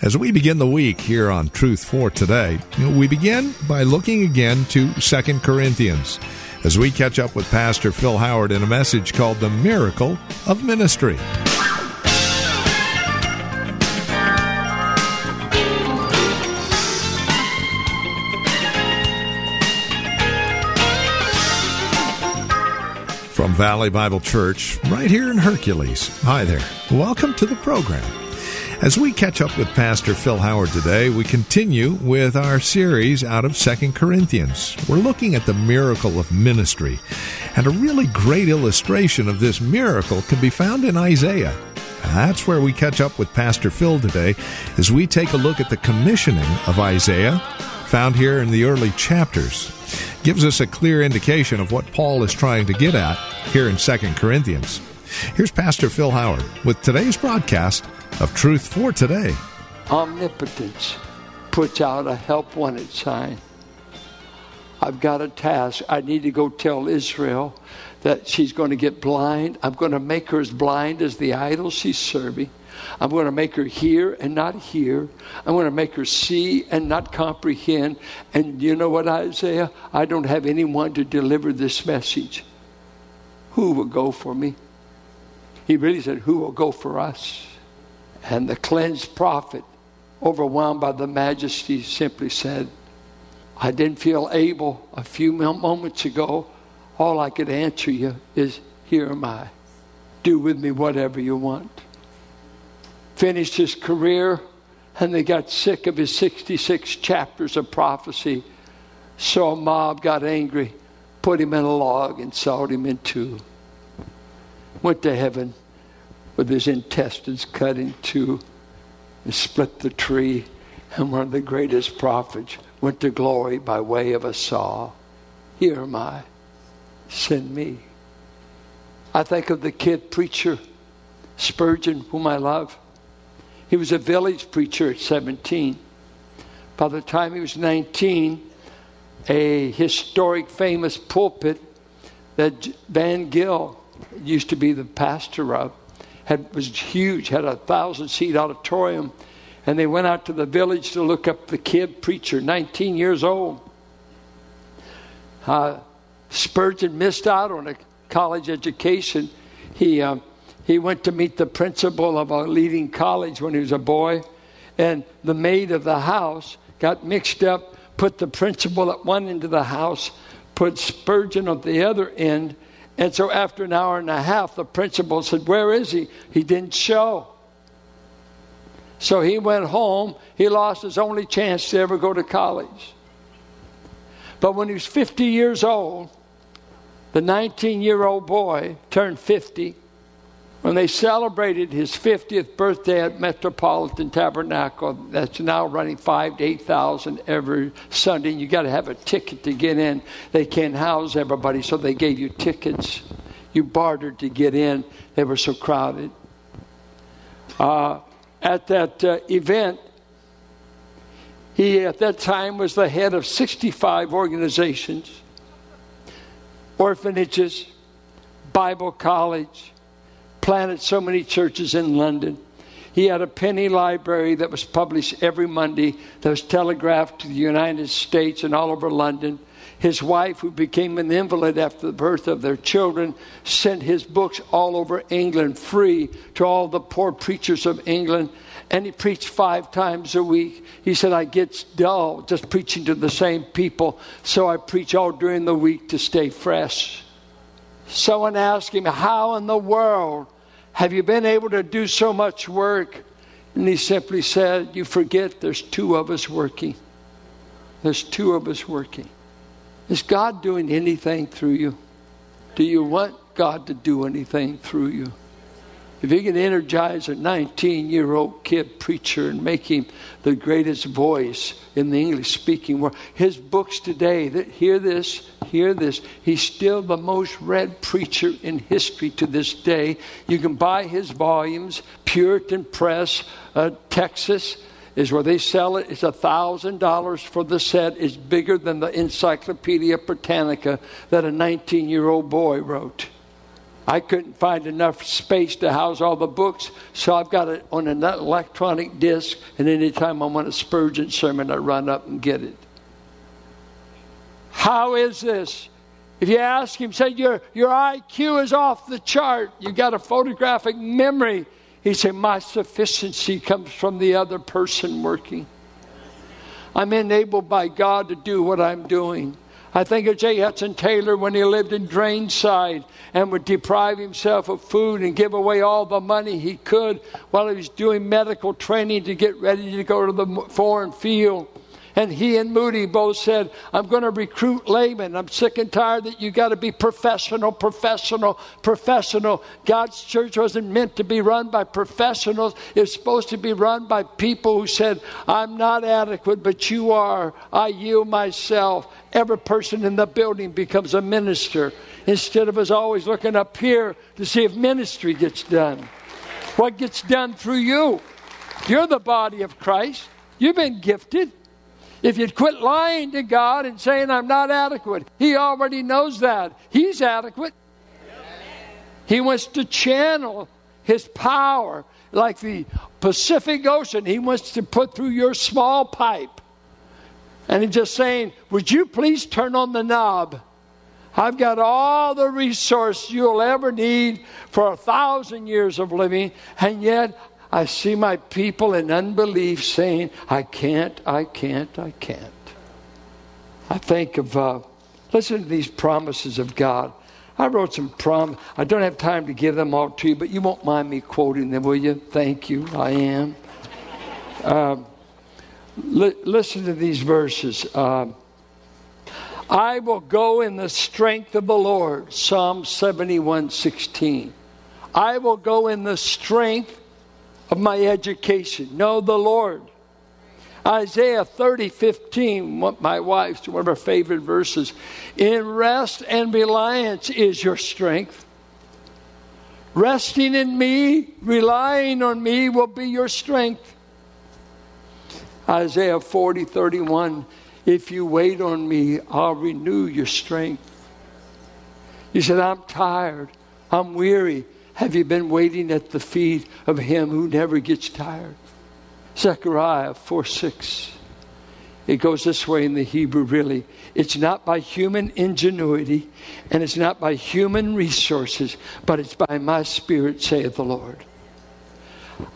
As we begin the week here on Truth for Today, we begin by looking again to 2 Corinthians as we catch up with Pastor Phil Howard in a message called The Miracle of Ministry. From Valley Bible Church, right here in Hercules. Hi there. Welcome to the program. As we catch up with Pastor Phil Howard today, we continue with our series out of Second Corinthians. We're looking at the miracle of ministry, and a really great illustration of this miracle can be found in Isaiah. That's where we catch up with Pastor Phil today as we take a look at the commissioning of Isaiah, found here in the early chapters. Gives us a clear indication of what Paul is trying to get at here in Second Corinthians. Here's Pastor Phil Howard with today's broadcast of Truth for Today. Omnipotence puts out a help wanted sign. I've got a task. I need to go tell Israel that she's going to get blind. I'm going to make her as blind as the idols she's serving. I'm going to make her hear and not hear. I'm going to make her see and not comprehend. And you know what, Isaiah? I don't have anyone to deliver this message. Who will go for me? He really said, Who will go for us? And the cleansed prophet, overwhelmed by the majesty, simply said, I didn't feel able a few moments ago. All I could answer you is, Here am I. Do with me whatever you want. Finished his career, and they got sick of his 66 chapters of prophecy. So a mob got angry, put him in a log, and sawed him in two. Went to heaven with his intestines cut in two and split the tree. And one of the greatest prophets went to glory by way of a saw. Here am I. Send me. I think of the kid preacher, Spurgeon, whom I love. He was a village preacher at 17. By the time he was 19, a historic, famous pulpit that Van Gill used to be the pastor of had, was huge, had a thousand seat auditorium. And they went out to the village to look up the kid preacher, 19 years old. Uh, Spurgeon missed out on a college education. He, uh, he went to meet the principal of a leading college when he was a boy, and the maid of the house got mixed up, put the principal at one end of the house, put Spurgeon at the other end, and so after an hour and a half, the principal said, Where is he? He didn't show. So he went home. He lost his only chance to ever go to college. But when he was 50 years old, the 19 year old boy turned 50 when they celebrated his 50th birthday at Metropolitan Tabernacle, that's now running five to 8,000 every Sunday, you got to have a ticket to get in. They can't house everybody, so they gave you tickets. You bartered to get in, they were so crowded. Uh, at that uh, event, he at that time was the head of 65 organizations, orphanages, Bible college, planted so many churches in London. He had a penny library that was published every Monday that was telegraphed to the United States and all over London. His wife, who became an invalid after the birth of their children, sent his books all over England free to all the poor preachers of England. And he preached five times a week. He said, I get dull just preaching to the same people, so I preach all during the week to stay fresh. Someone asked him, How in the world have you been able to do so much work? And he simply said, You forget there's two of us working. There's two of us working. Is God doing anything through you? Do you want God to do anything through you? If he can energize a 19 year old kid preacher and make him the greatest voice in the English speaking world, his books today, that, hear this, hear this, he's still the most read preacher in history to this day. You can buy his volumes, Puritan Press, uh, Texas is where they sell it. It's a thousand dollars for the set. It's bigger than the Encyclopedia Britannica that a 19 year old boy wrote. I couldn't find enough space to house all the books, so I've got it on an electronic disc, and anytime I want a Spurgeon sermon, I run up and get it. How is this? If you ask him, say your, your IQ is off the chart, you've got a photographic memory. He said, My sufficiency comes from the other person working. I'm enabled by God to do what I'm doing. I think of J. Hudson Taylor when he lived in Drainside and would deprive himself of food and give away all the money he could while he was doing medical training to get ready to go to the foreign field. And he and Moody both said, I'm going to recruit laymen. I'm sick and tired that you got to be professional, professional, professional. God's church wasn't meant to be run by professionals. It's supposed to be run by people who said, I'm not adequate, but you are. I yield myself. Every person in the building becomes a minister instead of us always looking up here to see if ministry gets done. What gets done through you? You're the body of Christ. You've been gifted. If you'd quit lying to God and saying, I'm not adequate, He already knows that. He's adequate. He wants to channel His power like the Pacific Ocean. He wants to put through your small pipe. And He's just saying, Would you please turn on the knob? I've got all the resource you'll ever need for a thousand years of living, and yet I see my people in unbelief saying, I can't, I can't, I can't. I think of, uh, listen to these promises of God. I wrote some prom. I don't have time to give them all to you, but you won't mind me quoting them, will you? Thank you. I am. Um, li- listen to these verses. Uh, I will go in the strength of the Lord. Psalm 71 16. I will go in the strength of my education. Know the Lord. Isaiah 30, 15, my wife's one of her favorite verses. In rest and reliance is your strength. Resting in me, relying on me will be your strength. Isaiah 40, 31, if you wait on me, I'll renew your strength. You said, I'm tired, I'm weary. Have you been waiting at the feet of him who never gets tired? Zechariah 4 6. It goes this way in the Hebrew, really. It's not by human ingenuity and it's not by human resources, but it's by my spirit, saith the Lord.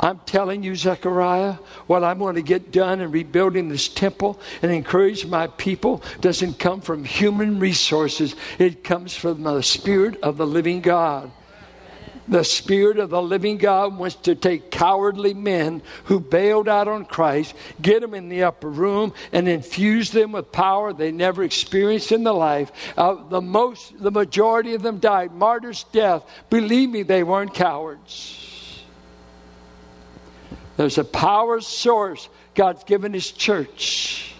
I'm telling you, Zechariah, what I'm going to get done in rebuilding this temple and encourage my people doesn't come from human resources. It comes from the Spirit of the living God. The Spirit of the living God wants to take cowardly men who bailed out on Christ, get them in the upper room, and infuse them with power they never experienced in their life. Uh, the most, the majority of them died martyr's death. Believe me, they weren't cowards. There's a power source God's given His church.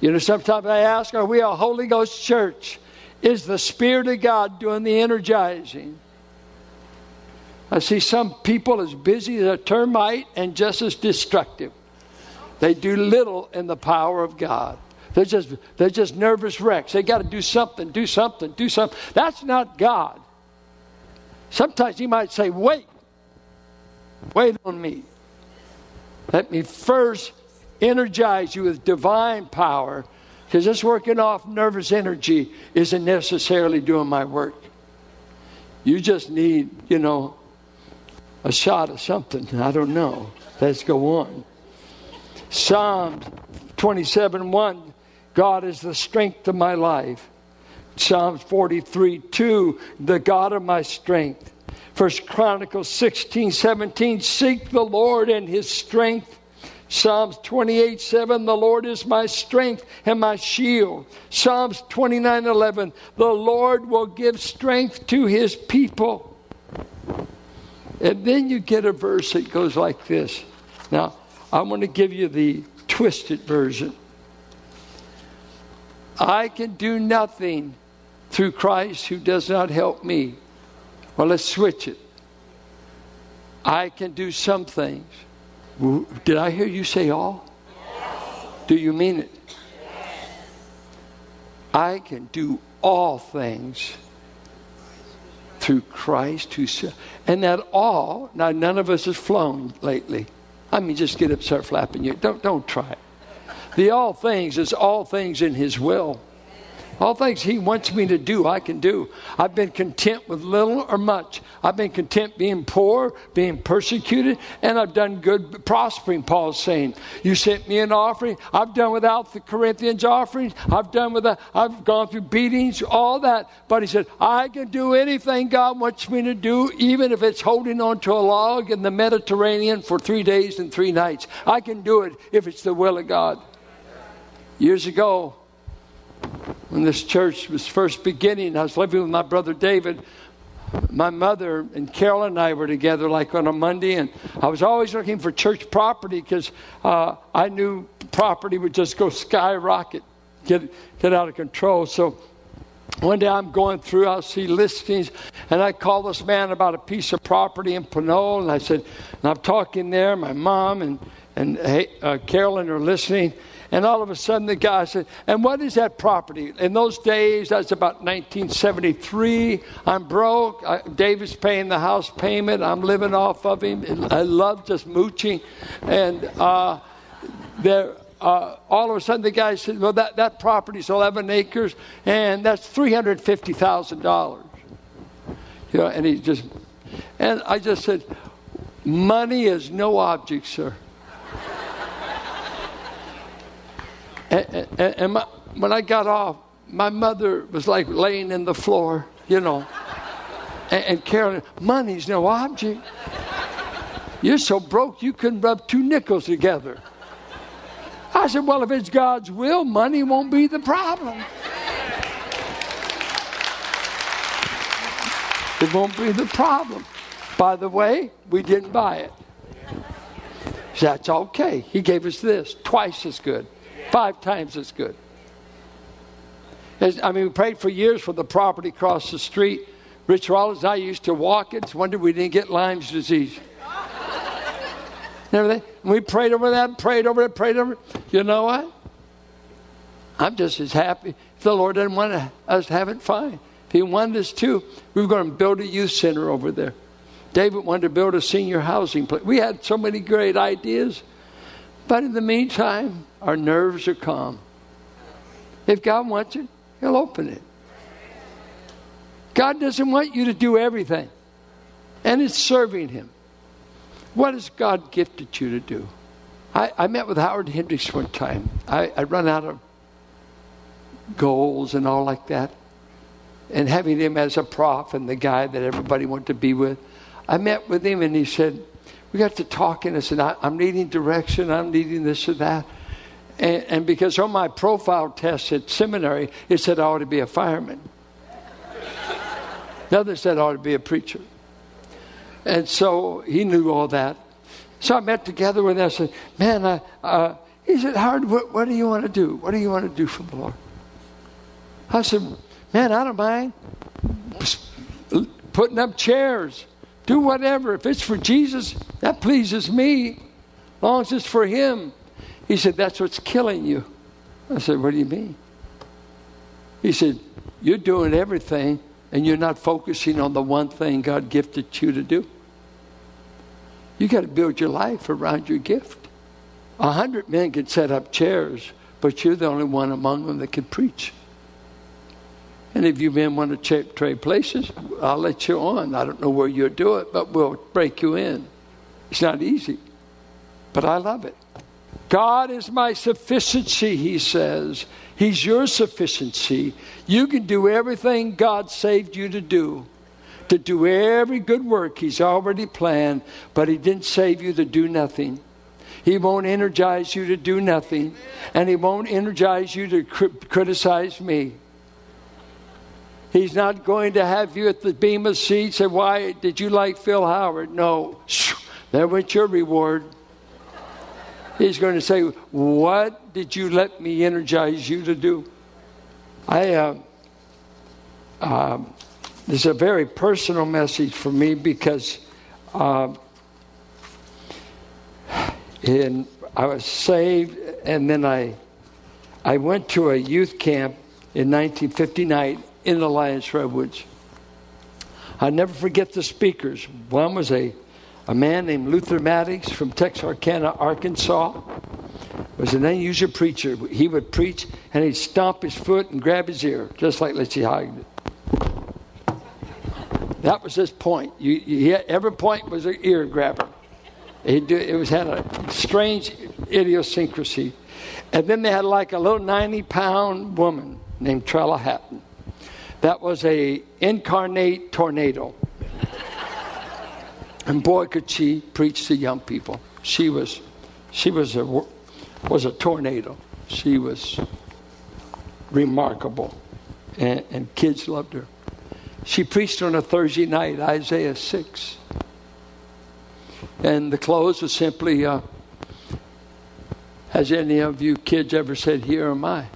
You know, sometimes I ask, are we a Holy Ghost church? Is the Spirit of God doing the energizing? I see some people as busy as a termite and just as destructive. They do little in the power of God. They're just, they're just nervous wrecks. They got to do something, do something, do something. That's not God. Sometimes He might say, Wait, wait on me. Let me first energize you with divine power because just working off nervous energy isn't necessarily doing my work. You just need, you know, a shot of something. I don't know. Let's go on. Psalms 27 1 God is the strength of my life. Psalms 43 2 The God of my strength. First Chronicles 16 17 Seek the Lord and his strength. Psalms 28 7, the Lord is my strength and my shield. Psalms 29 11, the Lord will give strength to his people. And then you get a verse that goes like this. Now, I'm going to give you the twisted version. I can do nothing through Christ who does not help me. Well, let's switch it. I can do some things. Did I hear you say all? Do you mean it? I can do all things through Christ who and that all now none of us has flown lately. I mean just get up start flapping you. Don't don't try it. The all things is all things in his will. All things He wants me to do, I can do. I've been content with little or much. I've been content being poor, being persecuted, and I've done good prospering, Paul's saying. You sent me an offering. I've done without the Corinthians offerings. I've done without, I've gone through beatings, all that. But he said, I can do anything God wants me to do, even if it's holding on to a log in the Mediterranean for three days and three nights. I can do it if it's the will of God. Years ago, when this church was first beginning, I was living with my brother David. My mother and Carol and I were together like on a Monday, and I was always looking for church property because uh, I knew property would just go skyrocket, get, get out of control. So one day I'm going through, I'll see listings, and I call this man about a piece of property in Pinole, and I said, and I'm talking there, my mom and, and uh, Carolyn are listening, and all of a sudden, the guy said, And what is that property? In those days, that's about 1973. I'm broke. I, David's paying the house payment. I'm living off of him. I love just mooching. And uh, there, uh, all of a sudden, the guy said, Well, that, that property's 11 acres, and that's $350,000. You know, and he just, and I just said, Money is no object, sir. And, and, my, when I got off, my mother was like laying in the floor, you know. And, and Carolyn, money's no object. You're so broke you couldn't rub two nickels together. I said, Well, if it's God's will, money won't be the problem. It won't be the problem. By the way, we didn't buy it. That's okay. He gave us this, twice as good five times as good. As, I mean, we prayed for years for the property across the street. Rich Rollins and I used to walk it. It's wonder we didn't get Lyme's disease. and. And we prayed over that, prayed over it, prayed over it. You know what? I'm just as happy. If the Lord didn't want us to have it, fine. If He wanted us to, we were going to build a youth center over there. David wanted to build a senior housing place. We had so many great ideas. But in the meantime, our nerves are calm. If God wants it, He'll open it. God doesn't want you to do everything, and it's serving Him. What has God gifted you to do? I, I met with Howard Hendricks one time. I, I run out of goals and all like that. And having him as a prof and the guy that everybody wanted to be with, I met with him and he said, we got to talking. I said, I, am needing direction. I'm needing this or that. And, and, because on my profile test at seminary, it said I ought to be a fireman. Another said I ought to be a preacher. And so he knew all that. So I met together with him. I said, Man, uh, he said, Howard, what, what do you want to do? What do you want to do for the Lord? I said, Man, I don't mind putting up chairs do whatever. If it's for Jesus, that pleases me. As long as it's for Him. He said, That's what's killing you. I said, What do you mean? He said, You're doing everything and you're not focusing on the one thing God gifted you to do. You got to build your life around your gift. A hundred men can set up chairs, but you're the only one among them that can preach. And if you men want to trade places, I'll let you on. I don't know where you'll do it, but we'll break you in. It's not easy, but I love it. God is my sufficiency, he says. He's your sufficiency. You can do everything God saved you to do, to do every good work He's already planned, but He didn't save you to do nothing. He won't energize you to do nothing, and He won't energize you to criticize me. He's not going to have you at the Bema seat say, Why did you like Phil Howard? No. There went your reward. He's going to say, What did you let me energize you to do? I, uh, uh, this is a very personal message for me because uh, in, I was saved and then I, I went to a youth camp in 1959 in Alliance Redwoods. I never forget the speakers. One was a, a man named Luther Maddox from Texarkana, Arkansas. Was an unusual preacher. He would preach and he'd stomp his foot and grab his ear, just like Let's. That was his point. You, you, every point was an ear grabber. He do, it was had a strange idiosyncrasy. And then they had like a little 90 pound woman named Trella Hatton. That was a incarnate tornado. And boy, could she preach to young people. She was, she was a, was a tornado. She was remarkable. And, and kids loved her. She preached on a Thursday night, Isaiah 6. And the close was simply, uh, has any of you kids ever said, Here am I?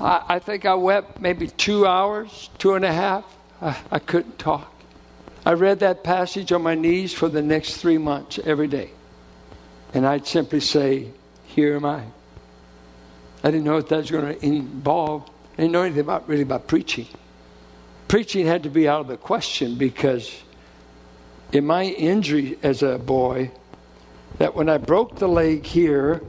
I, I think I wept maybe two hours, two and a half. I, I couldn't talk. I read that passage on my knees for the next three months every day. And I'd simply say, Here am I. I didn't know what that was going to involve. I didn't know anything about really about preaching. Preaching had to be out of the question because in my injury as a boy, that when I broke the leg here,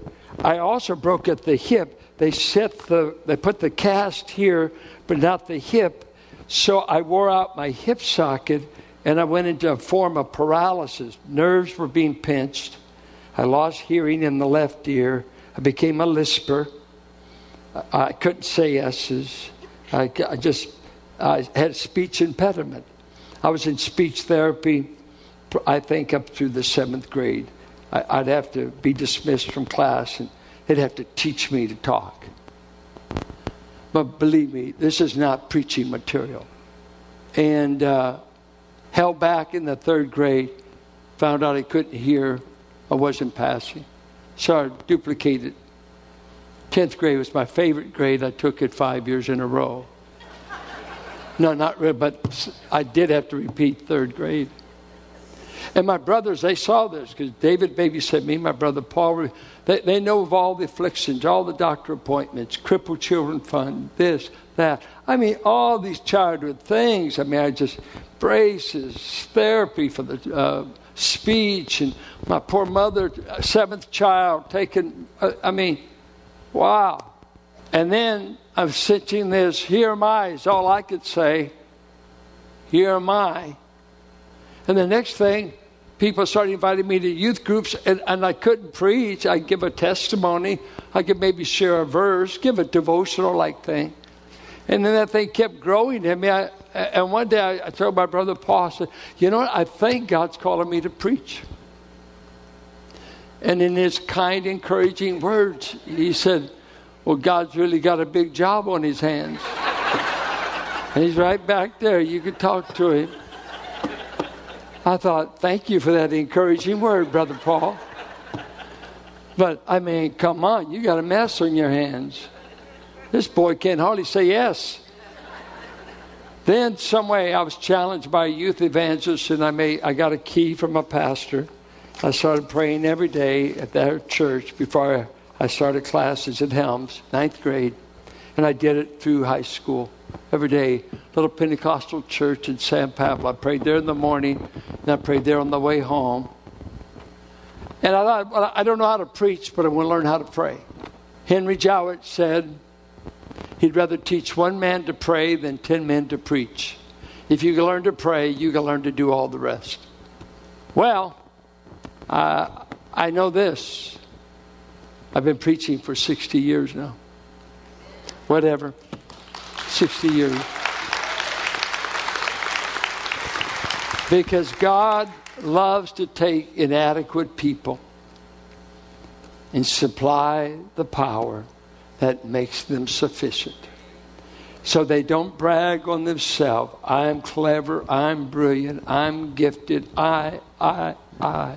I also broke at the hip they set the they put the cast here, but not the hip. So I wore out my hip socket and I went into a form of paralysis. Nerves were being pinched. I lost hearing in the left ear. I became a lisper. I couldn't say S's. I, I just I had speech impediment. I was in speech therapy, I think, up through the seventh grade. I, would have to be dismissed from class and They'd have to teach me to talk. But believe me, this is not preaching material. And uh, held back in the third grade, found out I couldn't hear, I wasn't passing. So I duplicated. 10th grade was my favorite grade. I took it five years in a row. No, not really, but I did have to repeat third grade. And my brothers, they saw this because David babysat me, my brother Paul. They, they know of all the afflictions, all the doctor appointments, crippled children fund, this, that. I mean, all these childhood things. I mean, I just braces, therapy for the uh, speech, and my poor mother, seventh child, taken. Uh, I mean, wow. And then I'm sitting this, here am I, is all I could say. Here am I. And the next thing, people started inviting me to youth groups, and, and I couldn't preach. I'd give a testimony. I could maybe share a verse, give a devotional like thing. And then that thing kept growing in me. I, and one day I, I told my brother Paul, I said, You know what? I think God's calling me to preach. And in his kind, encouraging words, he said, Well, God's really got a big job on his hands. and he's right back there. You can talk to him. I thought, thank you for that encouraging word, Brother Paul. But I mean, come on, you got a mess on your hands. This boy can't hardly say yes. Then, some way, I was challenged by a youth evangelist, and I made I got a key from a pastor. I started praying every day at their church before I started classes at Helms, ninth grade, and I did it through high school every day. Little Pentecostal church in San Pablo. I prayed there in the morning, and I prayed there on the way home. And I thought, well, I don't know how to preach, but I want to learn how to pray. Henry Jowett said he'd rather teach one man to pray than ten men to preach. If you can learn to pray, you can learn to do all the rest. Well, uh, I know this. I've been preaching for 60 years now. Whatever. 60 years. Because God loves to take inadequate people and supply the power that makes them sufficient. so they don't brag on themselves. I'm clever, I'm brilliant, I'm gifted, I, I, I.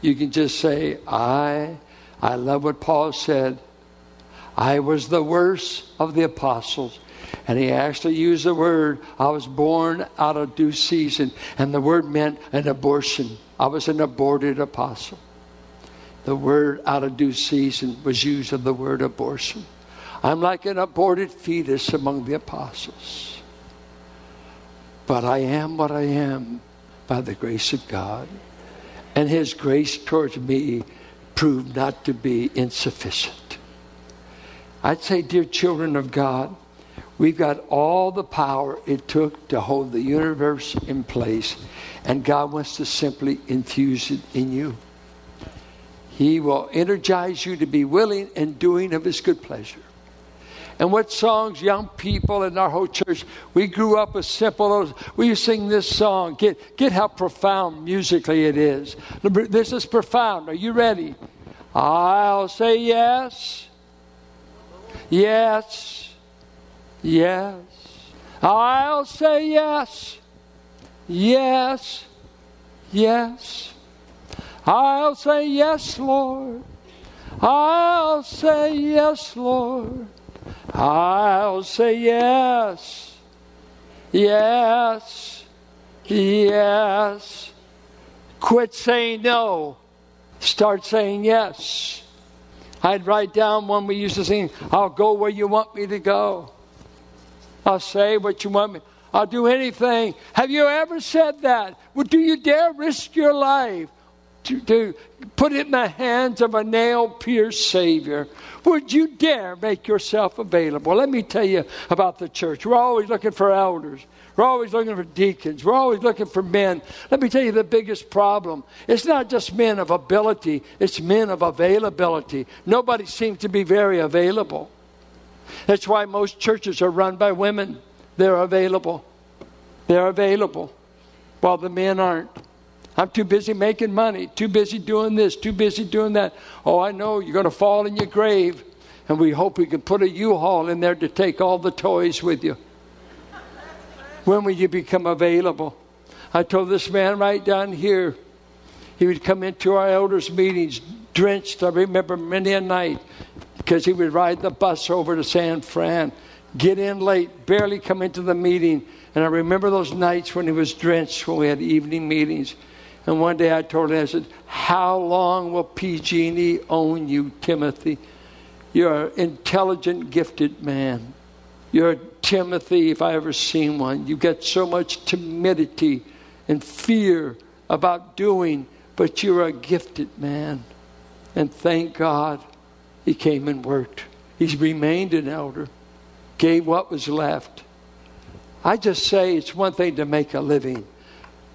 You can just say, I. I love what Paul said. I was the worst of the apostles. And he actually used the word, I was born out of due season. And the word meant an abortion. I was an aborted apostle. The word out of due season was used of the word abortion. I'm like an aborted fetus among the apostles. But I am what I am by the grace of God. And His grace towards me proved not to be insufficient. I'd say, dear children of God, we've got all the power it took to hold the universe in place, and God wants to simply infuse it in you. He will energize you to be willing and doing of His good pleasure. And what songs, young people in our whole church, we grew up with simple. We sing this song. Get, get how profound musically it is. This is profound. Are you ready? I'll say yes. Yes. Yes. I'll say yes. Yes. Yes. I'll say yes, Lord. I'll say yes, Lord. I'll say yes, yes, yes. Quit saying no. Start saying yes. I'd write down when we used to sing, I'll go where you want me to go. I'll say what you want me. I'll do anything. Have you ever said that? Do you dare risk your life to, to put it in the hands of a nail pierced Savior. Would you dare make yourself available? Let me tell you about the church. We're always looking for elders. We're always looking for deacons. We're always looking for men. Let me tell you the biggest problem. It's not just men of ability, it's men of availability. Nobody seems to be very available. That's why most churches are run by women. They're available. They're available, while the men aren't. I'm too busy making money, too busy doing this, too busy doing that. Oh, I know you're going to fall in your grave. And we hope we can put a U haul in there to take all the toys with you. When will you become available? I told this man right down here, he would come into our elders' meetings drenched, I remember many a night, because he would ride the bus over to San Fran, get in late, barely come into the meeting. And I remember those nights when he was drenched when we had evening meetings. And one day I told him, I said, How long will PG&E own you, Timothy? You're an intelligent, gifted man. You're Timothy, if I ever seen one. You've got so much timidity and fear about doing, but you're a gifted man. And thank God he came and worked. He's remained an elder, gave what was left. I just say it's one thing to make a living.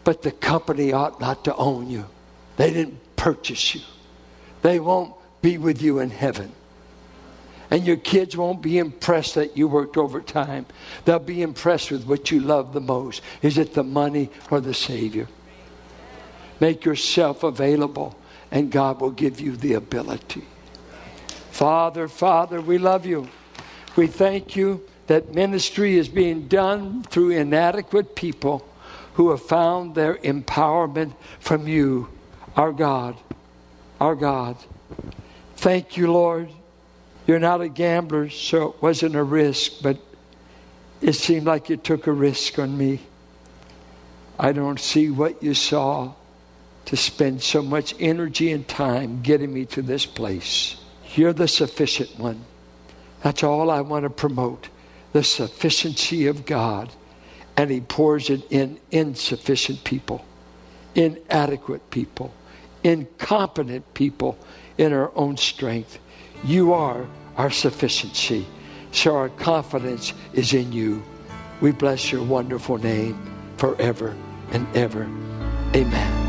But the company ought not to own you. They didn't purchase you. They won't be with you in heaven. And your kids won't be impressed that you worked overtime. They'll be impressed with what you love the most. Is it the money or the Savior? Make yourself available, and God will give you the ability. Father, Father, we love you. We thank you that ministry is being done through inadequate people who have found their empowerment from you, our God, our God. Thank you, Lord. You're not a gambler, so it wasn't a risk, but it seemed like you took a risk on me. I don't see what you saw to spend so much energy and time getting me to this place. You're the sufficient one. That's all I want to promote the sufficiency of God and He pours it in insufficient people, inadequate people, incompetent people in our own strength. You are our sufficiency. So our confidence is in you. We bless your wonderful name forever and ever. Amen.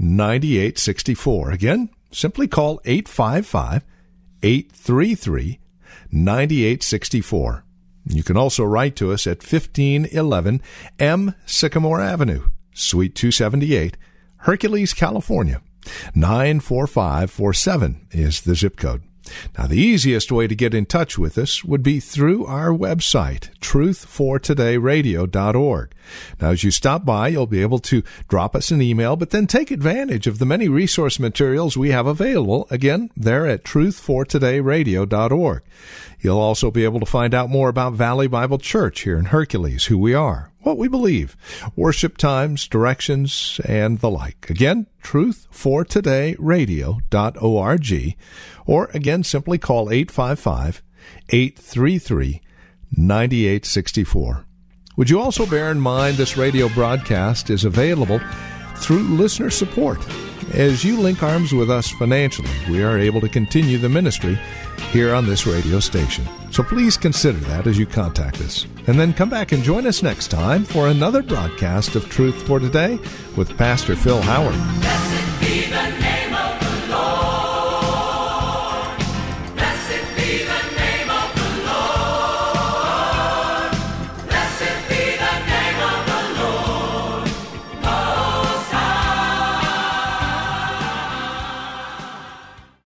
9864. Again, simply call 855 833 9864. You can also write to us at 1511 M Sycamore Avenue, Suite 278, Hercules, California. 94547 is the zip code. Now, the easiest way to get in touch with us would be through our website, truthfortodayradio.org. Now, as you stop by, you'll be able to drop us an email, but then take advantage of the many resource materials we have available. Again, there at truthfortodayradio.org. You'll also be able to find out more about Valley Bible Church here in Hercules, who we are, what we believe, worship times, directions, and the like. Again, truthfortodayradio.org, or again, simply call 855 833 9864. Would you also bear in mind this radio broadcast is available through listener support? As you link arms with us financially, we are able to continue the ministry here on this radio station. So please consider that as you contact us. And then come back and join us next time for another broadcast of Truth for Today with Pastor Phil Howard.